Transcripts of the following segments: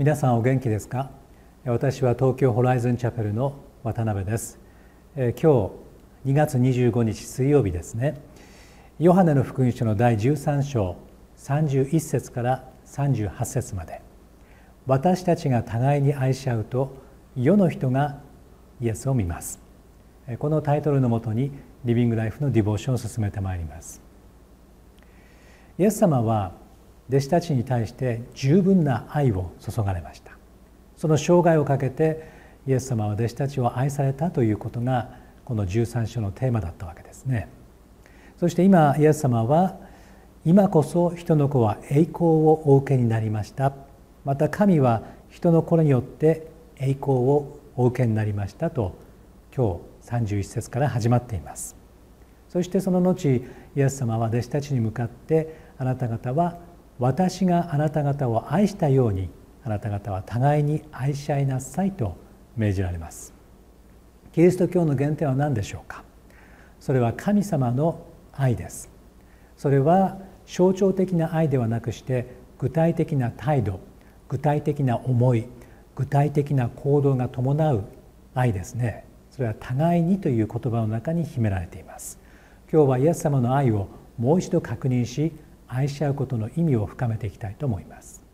皆さんお元気ですか？私は東京ホライズンチャペルの渡辺です。今日2月25日水曜日ですね。ヨハネの福音書の第13章31節から38節まで。私たちが互いに愛し合うと世の人がイエスを見ます。このタイトルのもとにリビングライフのディボーションを進めてまいります。イエス様は弟子たちに対して十分な愛を注がれました。その生涯をかけてイエス様は弟子たちを愛されたということがこの13章のテーマだったわけですね。そして今イエス様は今こそ人の子は栄光をお受けになりました。また神は人の子によって栄光をお受けになりましたと今日31節から始まっています。そしてその後イエス様は弟子たちに向かってあなた方は私があなた方を愛したようにあなた方は互いに愛し合いなさいと命じられます。キリスト教の原点は何でしょうか？それは神様の愛です。それは象徴的な愛ではなくして具体的な態度具体的な思い具体的な行動が伴う愛ですね。それは互いにという言葉の中に秘められています。今日はイエス様の愛をもう一度確認し愛し合うことの意味を深めていきたいと思います。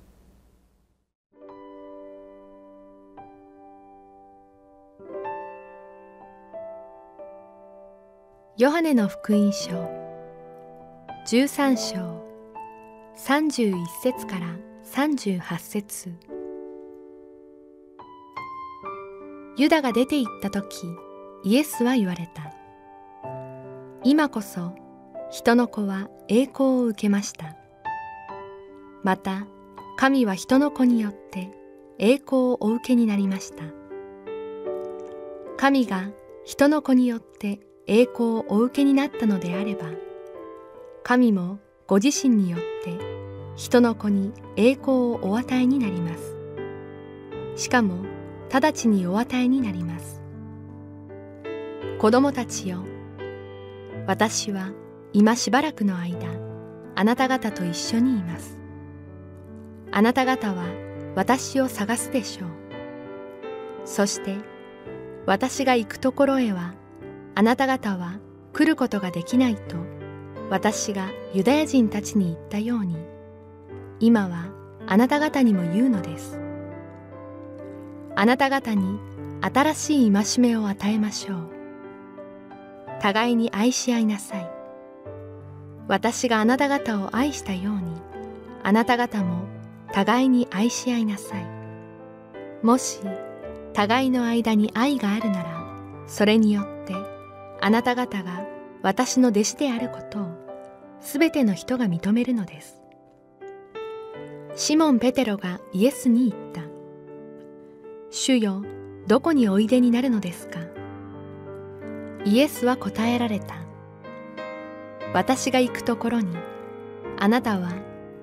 ヨハネの福音書13章31節から38節。ユダが出て行った時イエスは言われた。今こそ人の子は栄光を受けました。また神は人の子によって栄光をお受けになりました。神が人の子によって栄光をお受けになったのであれば神もご自身によって人の子に栄光をお与えになります。しかも直ちにお与えになります。子供たちよ私は今しばらくの間あなた方と一緒にいます。あなた方は私を探すでしょう。そして私が行くところへはあなた方は来ることができないと私がユダヤ人たちに言ったように今はあなた方にも言うのです。あなた方に新しい戒めを与えましょう。互いに愛し合いなさい。私があなた方を愛したようにあなた方も互いに愛し合いなさい。もし互いの間に愛があるならそれによってあなた方が私の弟子であることをすべての人が認めるのです。シモン・ペテロがイエスに言った。主よどこにおいでになるのですか？イエスは答えられた。私が行くところにあなたは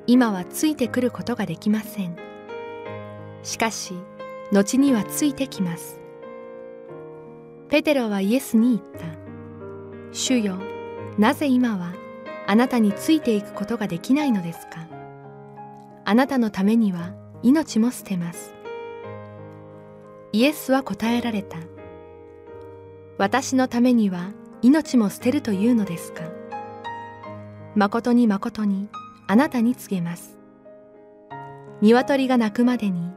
今はついてくることができません。しかし後にはついてきます。ペテロはイエスに言った。主よなぜ今はあなたについていくことができないのですか？あなたのためには命も捨てます。イエスは答えられた。私のためには命も捨てるというのですか？誠に誠にあなたに告げます。鶏が鳴くまでに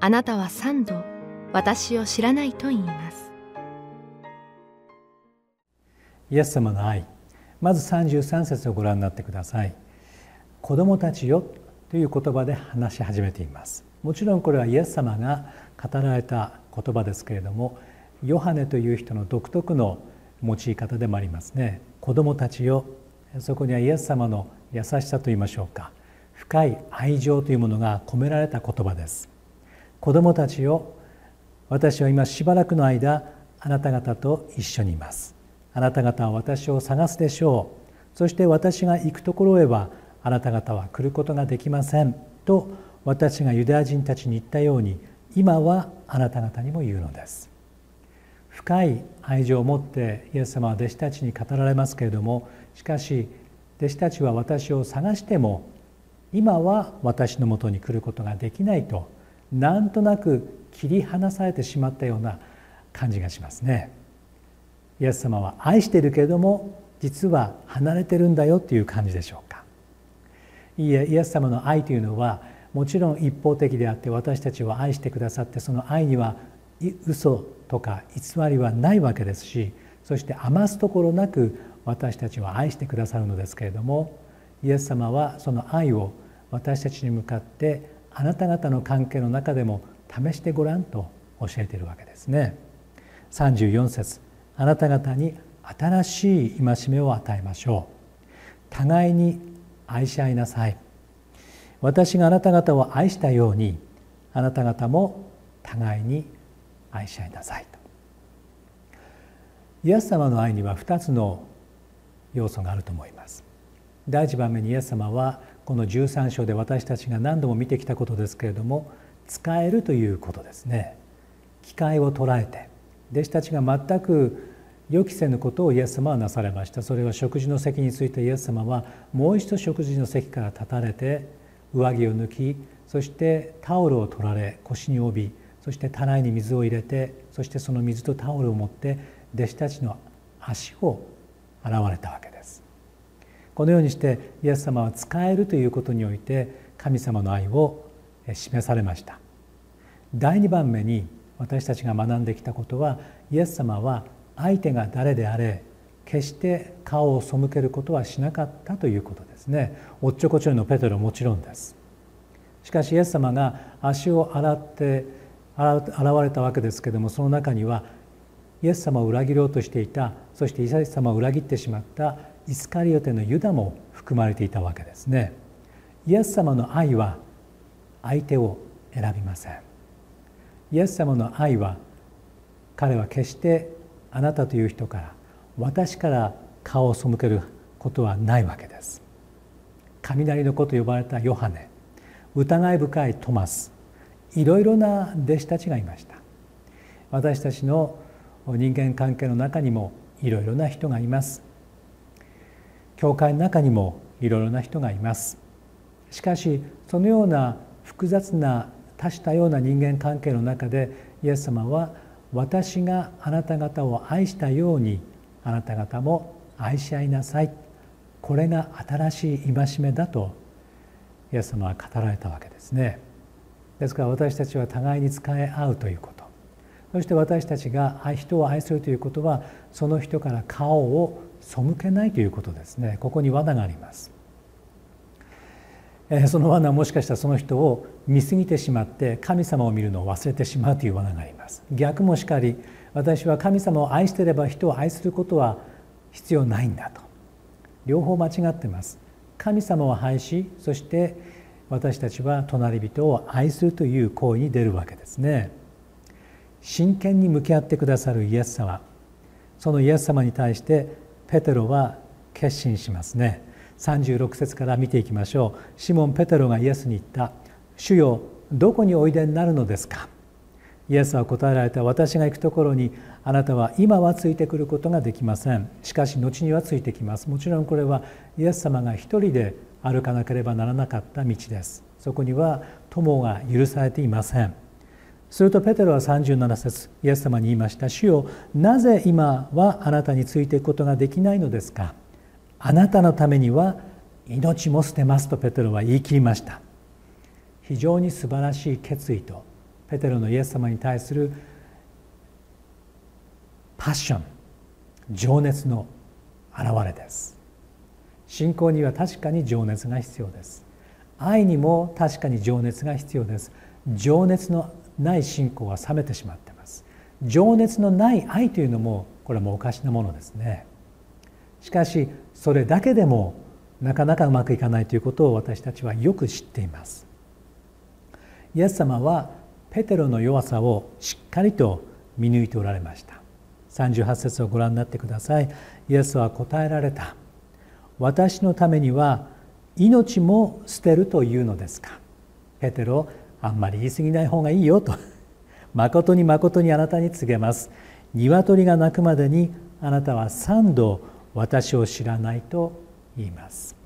あなたは三度私を知らないと言います。イエス様の愛まず33節をご覧になってください。子供たちよという言葉で話し始めています。もちろんこれはイエス様が語られた言葉ですけれどもヨハネという人の独特の用い方でもありますね。子供たちよそこにはイエス様の優しさといいましょうか。深い愛情というものが込められた言葉です。子供たちを私は今しばらくの間あなた方と一緒にいます。あなた方は私を探すでしょう。そして私が行くところへはあなた方は来ることができません。と私がユダヤ人たちに言ったように今はあなた方にも言うのです。深い愛情を持ってイエス様は弟子たちに語られますけれどもしかし弟子たちは私を探しても今は私のもとに来ることができないとなんとなく切り離されてしまったような感じがしますね。イエス様は愛しているけれども実は離れてるんだよっていう感じでしょうか。いいえイエス様の愛というのはもちろん一方的であって私たちを愛してくださってその愛には嘘とか偽りはないわけですしそして余すところなく私たちを愛してくださるのですけれどもイエス様はその愛を私たちに向かってあなた方の関係の中でも試してごらんと教えているわけですね。34節あなた方に新しい戒めを与えましょう。互いに愛し合いなさい。私があなた方を愛したようにあなた方も互いに愛し合いなさいと。イエス様の愛には2つの要素があると思います。第一番目にイエス様はこの13章で私たちが何度も見てきたことですけれども使えるということですね機会を捉えて弟子たちが全く予期せぬことをイエス様はなされましたそれは食事の席についてイエス様はもう一度食事の席から立たれて上着を抜きそしてタオルを取られ腰に帯びそしてたらいに水を入れてそしてその水とタオルを持って弟子たちの足を洗われたわけです。このようにしてイエス様は使えるということにおいて神様の愛を示されました。第2番目に私たちが学んできたことはイエス様は相手が誰であれ決して顔を背けることはしなかったということですね。おっちょこちょいのペテロもちろんです。しかしイエス様が足を洗って現れたわけですけどもその中にはイエス様を裏切ろうとしていたそしてイエス様を裏切ってしまったイスカリオテのユダも含まれていたわけですね。イエス様の愛は相手を選びません。イエス様の愛は彼は決してあなたという人から私から顔を背けることはないわけです。雷の子と呼ばれたヨハネ疑い深いトマスいろいろな弟子たちがいました。私たちの人間関係の中にもいろいろな人がいます。教会の中にもいろいろな人がいます。しかしそのような複雑な多種多様な人間関係の中でイエス様は私があなた方を愛したようにあなた方も愛し合いなさい。これが新しい戒めだとイエス様は語られたわけですね。ですから私たちは互いに使い合うということ。そして私たちが人を愛するということはその人から顔を背けないということですね。ここに罠があります。その罠はもしかしたらその人を見過ぎてしまって神様を見るのを忘れてしまうという罠があります。逆もしかり私は神様を愛していれば人を愛することは必要ないんだと。両方間違ってます。神様を愛しそして私たちは隣人を愛するという行為に出るわけですね。真剣に向き合ってくださるイエス様。そのイエス様に対してペテロは決心しますね。36節から見ていきましょう。シモン・ペテロがイエスに言った「主よどこにおいでになるのですか?」イエスは答えられた。私が行くところにあなたは今はついてくることができません。しかし後にはついてきます。もちろんこれはイエス様が一人で歩かなければならなかった道です。そこには友が許されていません。するとペテロは37節イエス様に言いました「主よなぜ今はあなたについていくことができないのですか?」あなたのためには命も捨てますとペテロは言い切りました。非常に素晴らしい決意とペテロのイエス様に対するパッション情熱の表れです。信仰には確かに情熱が必要です。愛にも確かに情熱が必要です。情熱のない信仰は冷めてしまってます。情熱のない愛というのもこれもおかしなものですね。しかしそれだけでもなかなかうまくいかないということを私たちはよく知っています。イエス様はペテロの弱さをしっかりと見抜いておられました。38節をご覧になってください。イエスは答えられた。私のためには命も捨てるというのですか。ペテロあんまり言い過ぎない方がいいよと。誠に誠にあなたに告げます。鶏が鳴くまでにあなたは三度私を知らないと言います。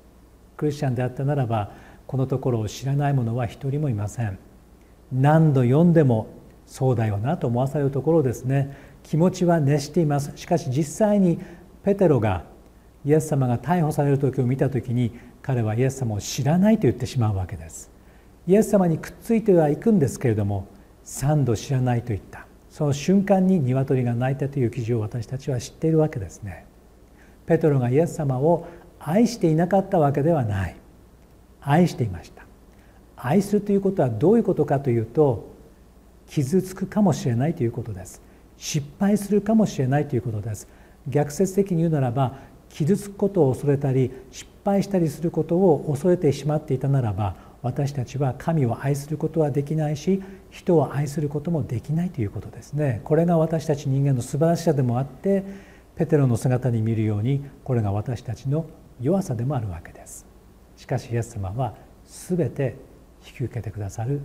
クリスチャンであったならばこのところを知らない者は一人もいません。何度読んでもそうだよなと思わされるところですね。気持ちは熱しています。しかし実際にペテロがイエス様が逮捕される時を見た時に彼はイエス様を知らないと言ってしまうわけです。イエス様にくっついてはいくんですけれども三度知らないと言った。その瞬間に鶏が鳴いたという記事を私たちは知っているわけですね。ペトロがイエス様を愛していなかったわけではない。愛していました。愛するということはどういうことかというと傷つくかもしれないということです。失敗するかもしれないということです。逆説的に言うならば傷つくことを恐れたり失敗したりすることを恐れてしまっていたならば私たちは神を愛することはできないし人を愛することもできないということですね。これが私たち人間の素晴らしさでもあってペテロの姿に見るようにこれが私たちの弱さでもあるわけです。しかしイエス様は全て引き受けてくださる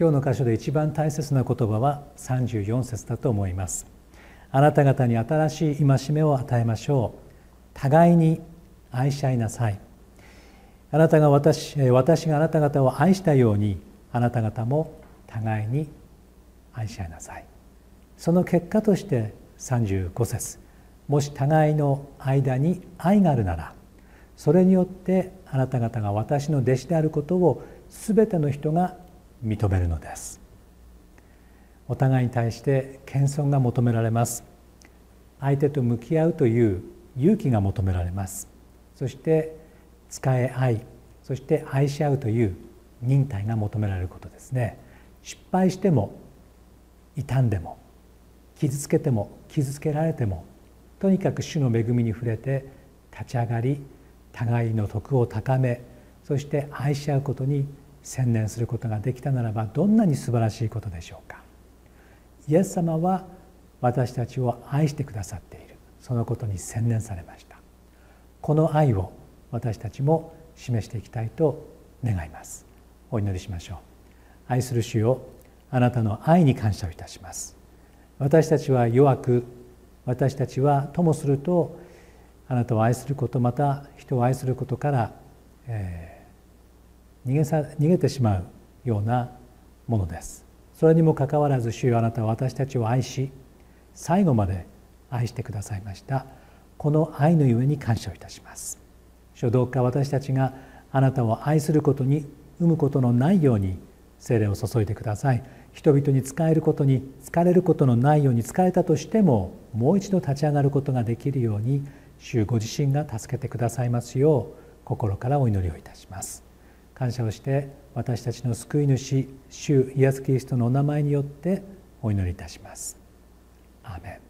今日の箇所で一番大切な言葉は34節だと思います。あなた方に新しい戒めを与えましょう。互いに愛し合いなさい。あなたが私私があなた方を愛したようにあなた方も互いに愛し合いなさい。その結果として35節。もし互いの間に愛があるならそれによってあなた方が私の弟子であることを全ての人が認めるのです。お互いに対して謙遜が求められます。相手と向き合うという勇気が求められます。そして使え合いそして愛し合うという忍耐が求められることですね。失敗しても傷んでも傷つけても傷つけられてもとにかく主の恵みに触れて立ち上がり互いの徳を高めそして愛し合うことに専念することができたならばどんなに素晴らしいことでしょうか。イエス様は私たちを愛してくださっている。そのことに専念されました。この愛を私たちも示していきたいと願います。お祈りしましょう。愛する主よあなたの愛に感謝をいたします。私たちは弱く私たちはともするとあなたを愛することまた人を愛することから、えー逃げさ逃げてしまうようなものです。それにもかかわらず主よあなたは私たちを愛し最後まで愛してくださいました。この愛のゆえに感謝をいたします。主どうか私たちがあなたを愛することに生むことのないように精霊を注いでください。人々に仕えることに疲れることのないように疲れたとしてももう一度立ち上がることができるように主ご自身が助けてくださいますよう心からお祈りをいたします。感謝をして私たちの救い主主イエス・キリストのお名前によってお祈りいたします。アメン